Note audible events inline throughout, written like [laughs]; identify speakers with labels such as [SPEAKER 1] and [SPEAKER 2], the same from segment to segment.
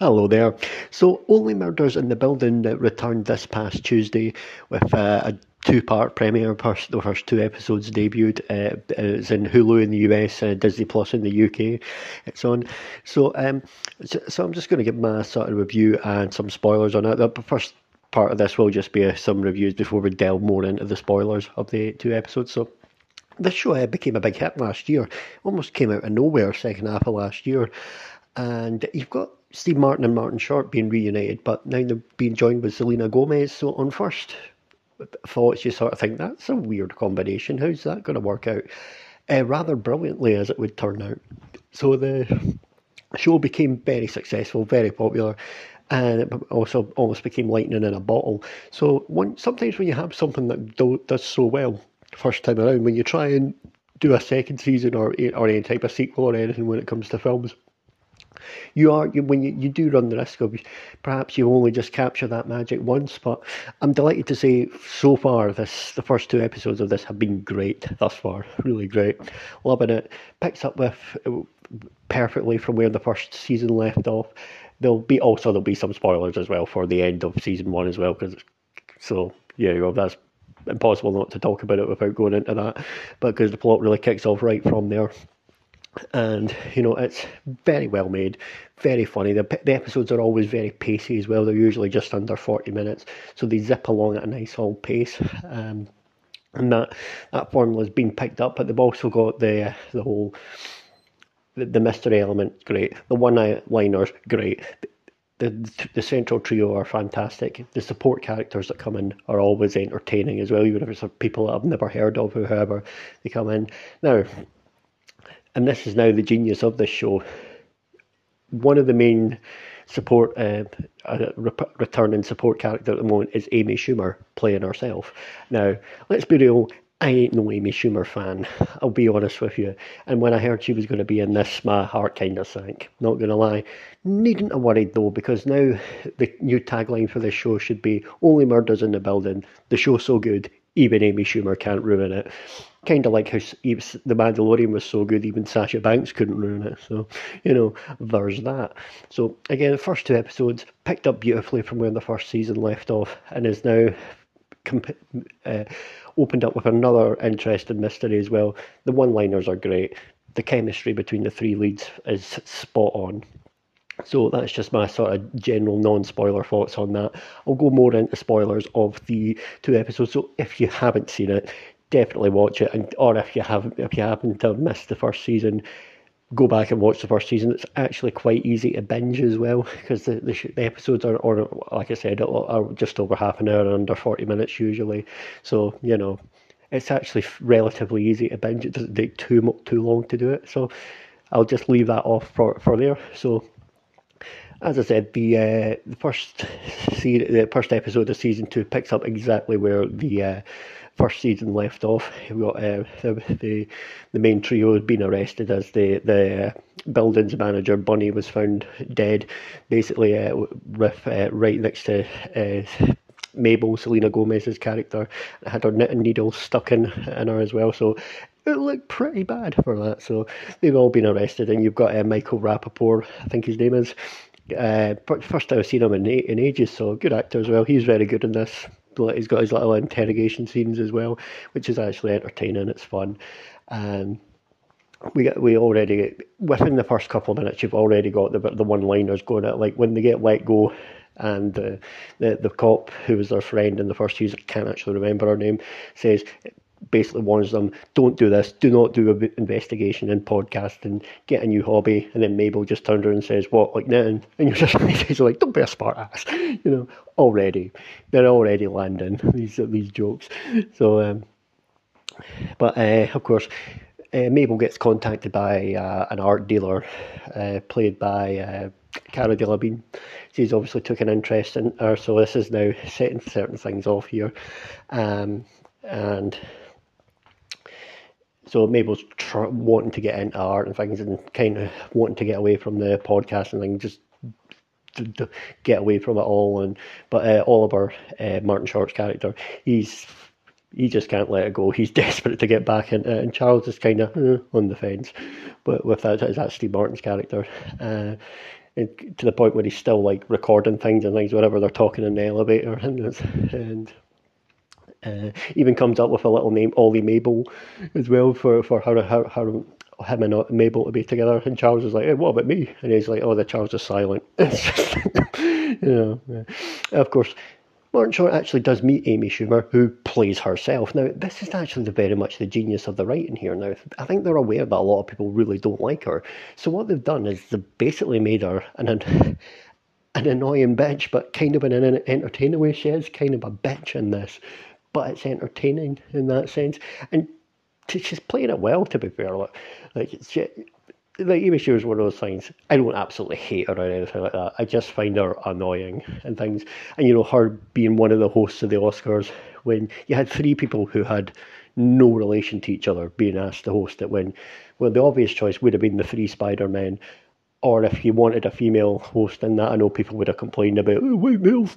[SPEAKER 1] Hello there. So, Only Murders in the Building returned this past Tuesday with uh, a two-part premiere. First, the first two episodes debuted. Uh, it's in Hulu in the US, uh, Disney Plus in the UK. It's on. So, um, so, so I'm just going to give my sort of review and some spoilers on it. The first part of this will just be uh, some reviews before we delve more into the spoilers of the two episodes. So. This show uh, became a big hit last year. Almost came out of nowhere, second half of last year. And you've got Steve Martin and Martin Short being reunited, but now they're being joined with Selena Gomez. So on first thoughts, you sort of think that's a weird combination. How's that going to work out? Uh, rather brilliantly, as it would turn out. So the show became very successful, very popular, and it also almost became lightning in a bottle. So sometimes when you have something that do, does so well first time around, when you try and do a second season or or any type of sequel or anything when it comes to films, you are you, when you, you do run the risk of perhaps you only just capture that magic once. But I'm delighted to say so far this the first two episodes of this have been great thus far, [laughs] really great, loving it. Picks up with perfectly from where the first season left off. There'll be also there'll be some spoilers as well for the end of season one as well because so yeah you know that's impossible not to talk about it without going into that, but because the plot really kicks off right from there and you know it's very well made, very funny. The the episodes are always very pacey as well. They're usually just under forty minutes, so they zip along at a nice old pace. Um, and that that formula has been picked up, but they've also got the the whole the, the mystery element great, the one liners great. The, the central trio are fantastic. The support characters that come in are always entertaining as well, even if it's people that I've never heard of, whoever they come in. Now, and this is now the genius of this show. One of the main support uh, uh, returning support character at the moment is Amy Schumer playing herself. Now, let's be real. I ain't no Amy Schumer fan. I'll be honest with you. And when I heard she was going to be in this, my heart kind of sank. Not going to lie. Needn't have worried though, because now the new tagline for this show should be "Only murders in the building." The show's so good, even Amy Schumer can't ruin it. Kind of like how The Mandalorian was so good, even Sasha Banks couldn't ruin it. So, you know, there's that. So, again, the first two episodes picked up beautifully from where the first season left off and is now comp- uh, opened up with another interesting mystery as well. The one liners are great. The chemistry between the three leads is spot on. So that's just my sort of general non-spoiler thoughts on that. I'll go more into spoilers of the two episodes. So if you haven't seen it, definitely watch it. And or if you haven't, if you happen to have missed the first season, go back and watch the first season. It's actually quite easy to binge as well because the, the, the episodes are, or like I said, are just over half an hour, under forty minutes usually. So you know, it's actually relatively easy to binge. It doesn't take too too long to do it. So I'll just leave that off for for there. So as I said, the uh, the first se- the first episode of season two picks up exactly where the uh, first season left off. We've got uh, the, the the main trio had been arrested as the the uh, buildings manager Bunny was found dead, basically uh, with, uh, right next to. Mabel, Selena Gomez's character, had her knitting needle stuck in, in her as well. So it looked pretty bad for that. So they've all been arrested, and you've got uh, Michael Rapaport, I think his name is, uh, first time I've seen him in, in ages, so good actor as well. He's very good in this. He's got his little interrogation scenes as well, which is actually entertaining. It's fun. Um, we get, we already within the first couple of minutes, you've already got the the one liners going at like when they get let go, and the the the cop who was their friend in the first season, can't actually remember her name, says basically warns them, don't do this, do not do an investigation in podcasting, get a new hobby. And then Mabel just turns around and says, what, like knitting? [laughs] And you're just like, [laughs] like don't be a smart ass, [laughs] you know, already. They're already landing these, these jokes. So, um, but uh, of course, uh, Mabel gets contacted by uh, an art dealer uh, played by uh, Cara Delevingne. She's obviously took an interest in her, so this is now setting certain things off here. Um, and so Mabel's tr- wanting to get into art and things and kind of wanting to get away from the podcast and thing, just to, to get away from it all. And but uh, Oliver, uh, Martin Short's character, he's he just can't let it go. [laughs] He's desperate to get back into it, and Charles is kind of eh, on the fence. But with that, is that Steve Martin's character? Uh, to the point where he's still like recording things and things, whatever they're talking in the elevator, and, and uh, even comes up with a little name, Ollie Mabel, as well for for how how, how him and Mabel to be together. And Charles is like, hey, what about me? And he's like, oh, the Charles is silent. [laughs] [laughs] you know, yeah. of course, Martin Short actually does meet Amy Schumer, who plays herself. Now, this is actually the very much the genius of the writing here. Now, I think they're aware that a lot of people really don't like her. So what they've done is they've basically made her an an, an annoying bitch, but kind of in an entertaining way. She is kind of a bitch in this, but it's entertaining in that sense. And she's playing it well, to be fair. Like, like she, like Amy Schumer's one of those things. I don't absolutely hate her or anything like that. I just find her annoying and things. And you know, her being one of the hosts of the Oscars when you had three people who had no relation to each other being asked to host it when well the obvious choice would have been the three Spider Men. Or if you wanted a female host in that, I know people would have complained about oh, white males,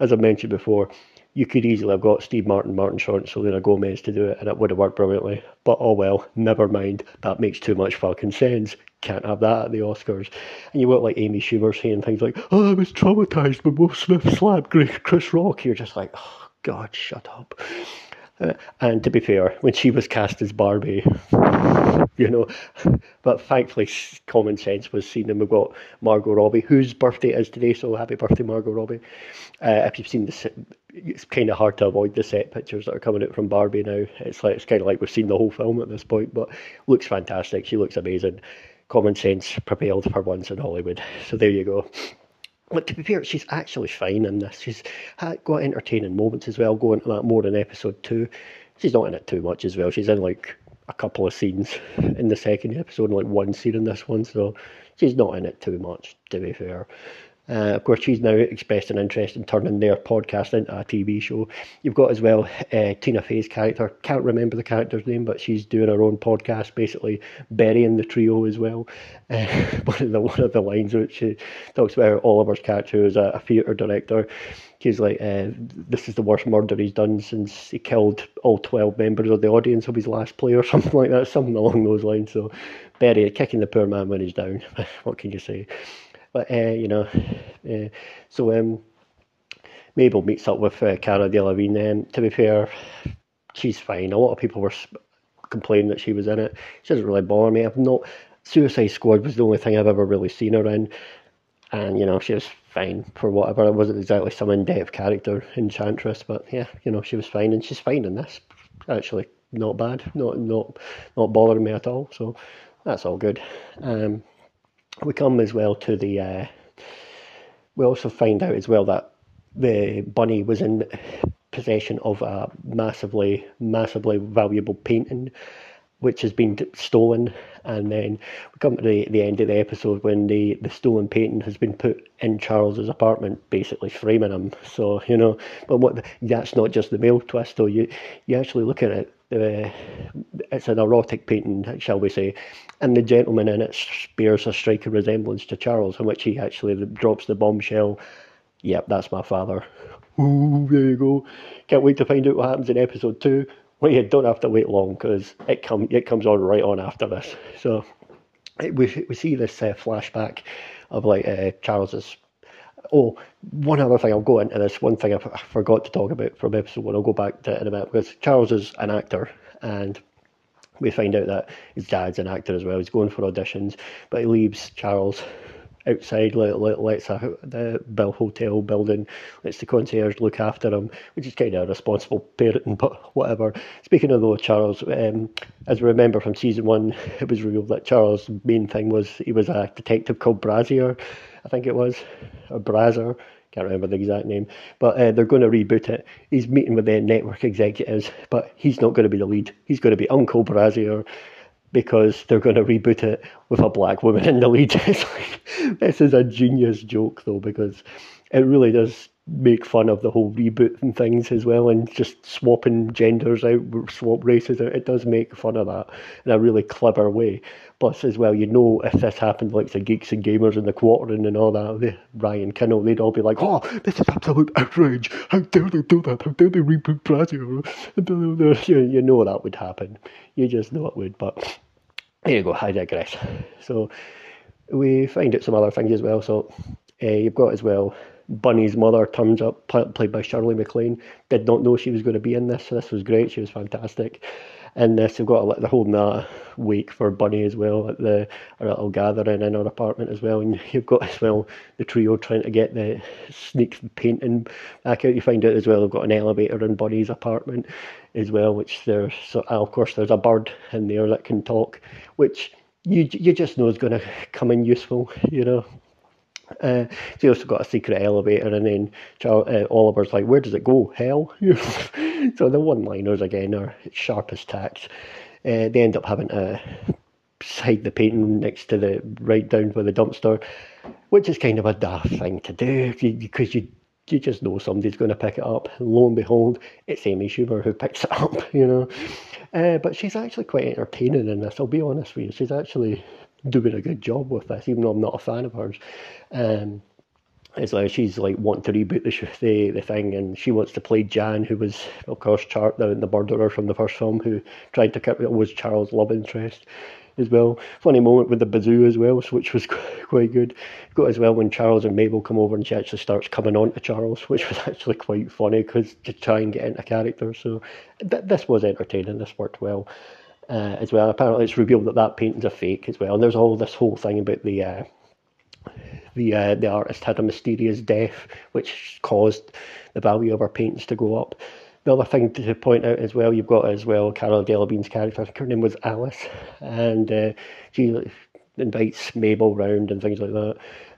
[SPEAKER 1] as I mentioned before you could easily have got Steve Martin, Martin Short, Selena Gomez to do it, and it would have worked brilliantly. But oh well, never mind. That makes too much fucking sense. Can't have that at the Oscars. And you want like Amy Schumer saying things like, "Oh, I was traumatized when Will Smith slapped Chris Rock." You're just like, "Oh God, shut up." Uh, and to be fair, when she was cast as Barbie, [laughs] you know, but thankfully common sense was seen, and we've got Margot Robbie, whose birthday is today. So happy birthday, Margot Robbie! Uh, if you've seen this, it's kind of hard to avoid the set pictures that are coming out from Barbie now. It's like it's kind of like we've seen the whole film at this point, but looks fantastic. She looks amazing. Common sense prevailed for once in Hollywood. So there you go. But to be fair, she's actually fine in this. She's got entertaining moments as well. Going to that more in episode two. She's not in it too much as well. She's in like a couple of scenes [laughs] in the second episode and like one scene in this one. So she's not in it too much, to be fair. Uh, of course, she's now expressed an interest in turning their podcast into a TV show. You've got as well uh, Tina Fey's character. Can't remember the character's name, but she's doing her own podcast, basically burying the trio as well. Uh, [laughs] one of the one of the lines which she talks about Oliver's character, who is a, a theatre director. He's like, uh, "This is the worst murder he's done since he killed all twelve members of the audience of his last play, or [laughs] something like that, something along those lines." So, bury kicking the poor man when he's down. [laughs] what can you say? But uh, you know, uh, so um, Mabel meets up with uh, Cara Delevingne. Um, to be fair, she's fine. A lot of people were complaining that she was in it. She doesn't really bother me. I've not. Suicide Squad was the only thing I've ever really seen her in, and you know she was fine for whatever. It wasn't exactly some in-depth character Enchantress, but yeah, you know she was fine, and she's fine in this. Actually, not bad. Not not not bothering me at all. So that's all good. Um, we come as well to the. Uh, we also find out as well that the bunny was in possession of a massively, massively valuable painting, which has been stolen. And then we come to the, the end of the episode when the, the stolen painting has been put in Charles's apartment, basically framing him. So you know, but what that's not just the male twist, though. You you actually look at it uh, it's an erotic painting, shall we say, and the gentleman in it bears a striking resemblance to Charles, in which he actually drops the bombshell. Yep, that's my father. Ooh, there you go. Can't wait to find out what happens in episode two. Well, you don't have to wait long because it come it comes on right on after this. So we we see this uh, flashback of like uh, Charles's Oh, one other thing, I'll go into this. One thing I, f- I forgot to talk about from episode one, I'll go back to it in a minute because Charles is an actor and we find out that his dad's an actor as well. He's going for auditions, but he leaves Charles outside, let, let, lets a, the Bill Hotel building, lets the concierge look after him, which is kind of a responsible parent, but whatever. Speaking of though, Charles, um, as we remember from season one, it was revealed that Charles' main thing was he was a detective called Brazier, I think it was, or Brazier. Can't remember the exact name, but uh, they're going to reboot it. He's meeting with the network executives, but he's not going to be the lead. He's going to be Uncle Brazier, because they're going to reboot it with a black woman in the lead. [laughs] Like, this is a genius joke, though, because it really does make fun of the whole reboot and things as well, and just swapping genders out, swap races out. It does make fun of that in a really clever way. Plus, as well, you know, if this happened, like the geeks and gamers in the quartering and all that, the Ryan Kinel, they'd all be like, "Oh, this is absolute outrage! How dare they do that? How dare they reboot Brazil?" [laughs] You know that would happen. You just know it would. But there you go. I digress. So we find out some other things as well. So uh, you've got as well Bunny's mother turns up, played by Shirley MacLaine. Did not know she was going to be in this, so this was great. She was fantastic. In this, we've got the whole that week for Bunny as well at the a little gathering in our apartment as well. And [laughs] you've got as well the trio trying to get the sneak painting back out. You find out as well they've got an elevator in Bunny's apartment as well, which there's so of course there's a bird in there that can talk, which you you just know is going to come in useful, you know. Uh, so you also got a secret elevator, and then Charles, uh, Oliver's like, "Where does it go? Hell!" [laughs] [laughs] so the one-liners again are sharp as tacks. Uh, they end up having to hide the painting next to the right down by the dumpster, which is kind of a daft thing to do because you you just know somebody's going to pick it up. Lo and behold, it's Amy Schumer who picks it up, [laughs] you know. Uh, but she's actually quite entertaining in this. I'll be honest with you. She's actually doing a good job with this, even though I'm not a fan of hers. Um, it's like she's like wanting to reboot the, the the thing, and she wants to play Jan, who was of course Char- the the murderer from the first film, who tried to kill was Charles' love interest as well. Funny moment with the bazoo as well, which was [laughs] quite good. Got as well when Charles and Mabel come over and she actually starts coming on to Charles, [laughs] which was actually quite funny because to try and get into character. So th- this was entertaining. This worked well uh, as well. Apparently, it's revealed that that painting's a fake as well. And there's all this whole thing about the uh, the uh, the artist had a mysterious death, which caused the value of her paintings to go up. The other thing to point out as well, you've got as well Cara Delevingne's character. Her name was Alice, and uh, she invites Mabel round and things like that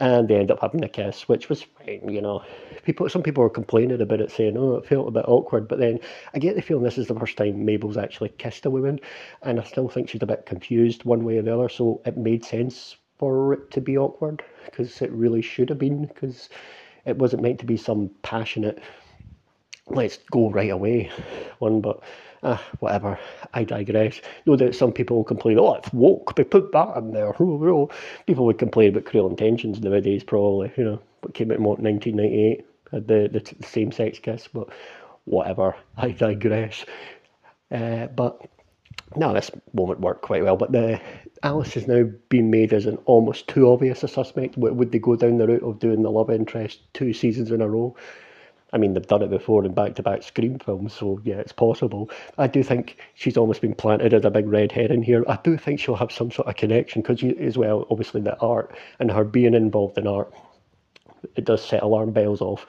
[SPEAKER 1] and they end up having a kiss, which was fine, you know. People, some people were complaining about it, saying, "Oh, it felt a bit awkward." But then I get the feeling this is the first time Mabel's actually kissed a woman, and I still think she's a bit confused one way or the other. So it made sense for it to be awkward because it really should have been because it wasn't meant to be some passionate let's go right away one, but uh, whatever. I digress. No doubt some people will complain, oh, it's woke, they put that in there. [laughs] People would complain about cruel intentions nowadays, probably, you know, what came out in 1998, had the, the, the same sex kiss, but whatever. [laughs] I digress. Uh, but no, this moment worked quite well. But the Alice has now been made as an almost too obvious a suspect. Would they go down the route of doing the love interest two seasons in a row? I mean, they've done it before in back to back Scream films, so yeah, it's possible. I do think she's almost been planted as a big red herring here. I do think she'll have some sort of connection because, as well, obviously, the art and her being involved in art, it does set alarm bells off.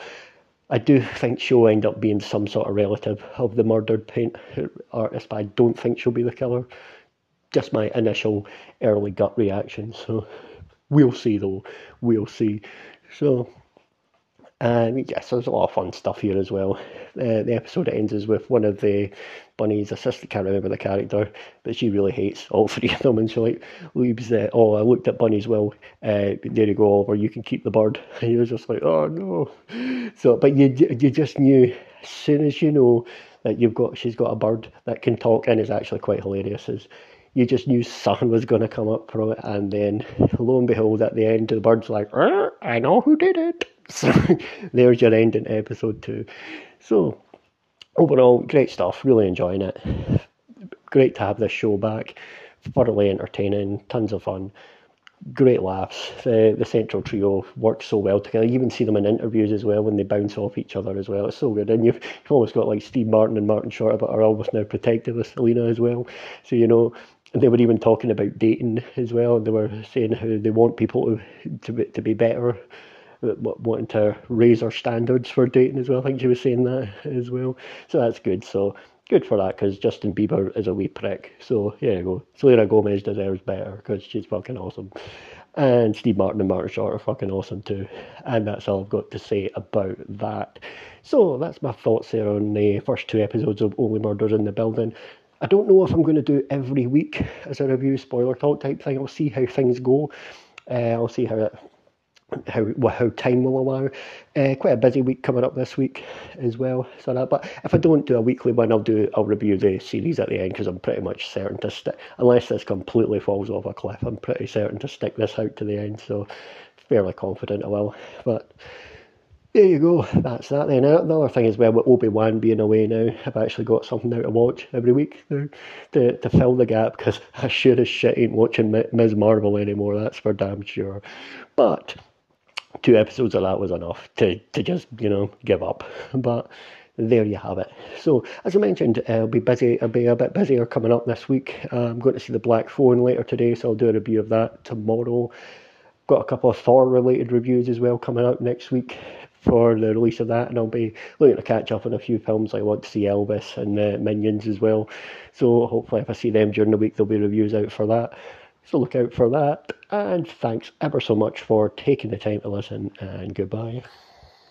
[SPEAKER 1] I do think she'll end up being some sort of relative of the murdered paint artist, but I don't think she'll be the killer. Just my initial early gut reaction. So we'll see, though. We'll see. So and yes, there's a lot of fun stuff here as well. Uh, the episode ends with one of the bunnies assistant, can't remember the character, but she really hates all [laughs] three of them, and she like leaves. Uh, oh, I looked at Bunny's will. Uh, there you go, Oliver. You can keep the bird. [laughs] And you're just like, oh no. So, but you you just knew as soon as you know that you've got she's got a bird that can talk and is actually quite hilarious. Is you just knew something was going to come up from it, and then lo and behold, at the end, the bird's like, I know who did it. So [laughs] there's your ending episode two. So overall, great stuff. Really enjoying it. Great to have this show back. Thoroughly entertaining. Tons of fun. Great laughs. The the central trio works so well together. You even see them in interviews as well when they bounce off each other as well. It's so good. And you've, you've almost got like Steve Martin and Martin Short, but are almost now protective of Selena as well. So you know and they were even talking about dating as well. They were saying how they want people to to to be better wanting to raise our standards for dating as well. I think she was saying that as well. So that's good. So good for that because Justin Bieber is a wee prick. So there you go. Selena Gomez deserves better because she's fucking awesome. And Steve Martin and Martin Short are fucking awesome too. And that's all I've got to say about that. So that's my thoughts there on the first two episodes of Only Murders in the Building. I don't know if I'm going to do every week as a review spoiler talk type thing. I'll see how things go. Uh, I'll see how it how how time will allow. Uh, quite a busy week coming up this week as well. So that, but if I don't do a weekly one, I'll do I'll review the series at the end because I'm pretty much certain to stick. Unless this completely falls off a cliff, I'm pretty certain to stick this out to the end. So fairly confident I will. But there you go. That's that then. Another thing as well with Obi Wan being away now, I've actually got something now to watch every week now to, to fill the gap because [laughs] I sure as shit ain't watching Ms. Marvel anymore. That's for damn sure. But two episodes of that was enough to, to just, you know, give up. [laughs] But there you have it. So, as I mentioned, uh, I'll be busy. I'll be a bit busier coming up this week. I'm going to see the Black Phone later today, so I'll do a review of that tomorrow. Got a couple of Thor related reviews as well coming out next week for the release of that, and I'll be looking to catch up on a few films. I want to see Elvis and uh, Minions as well. So, hopefully, if I see them during the week, there'll be reviews out for that. So look out for that. And thanks ever so much for taking the time to listen, and goodbye.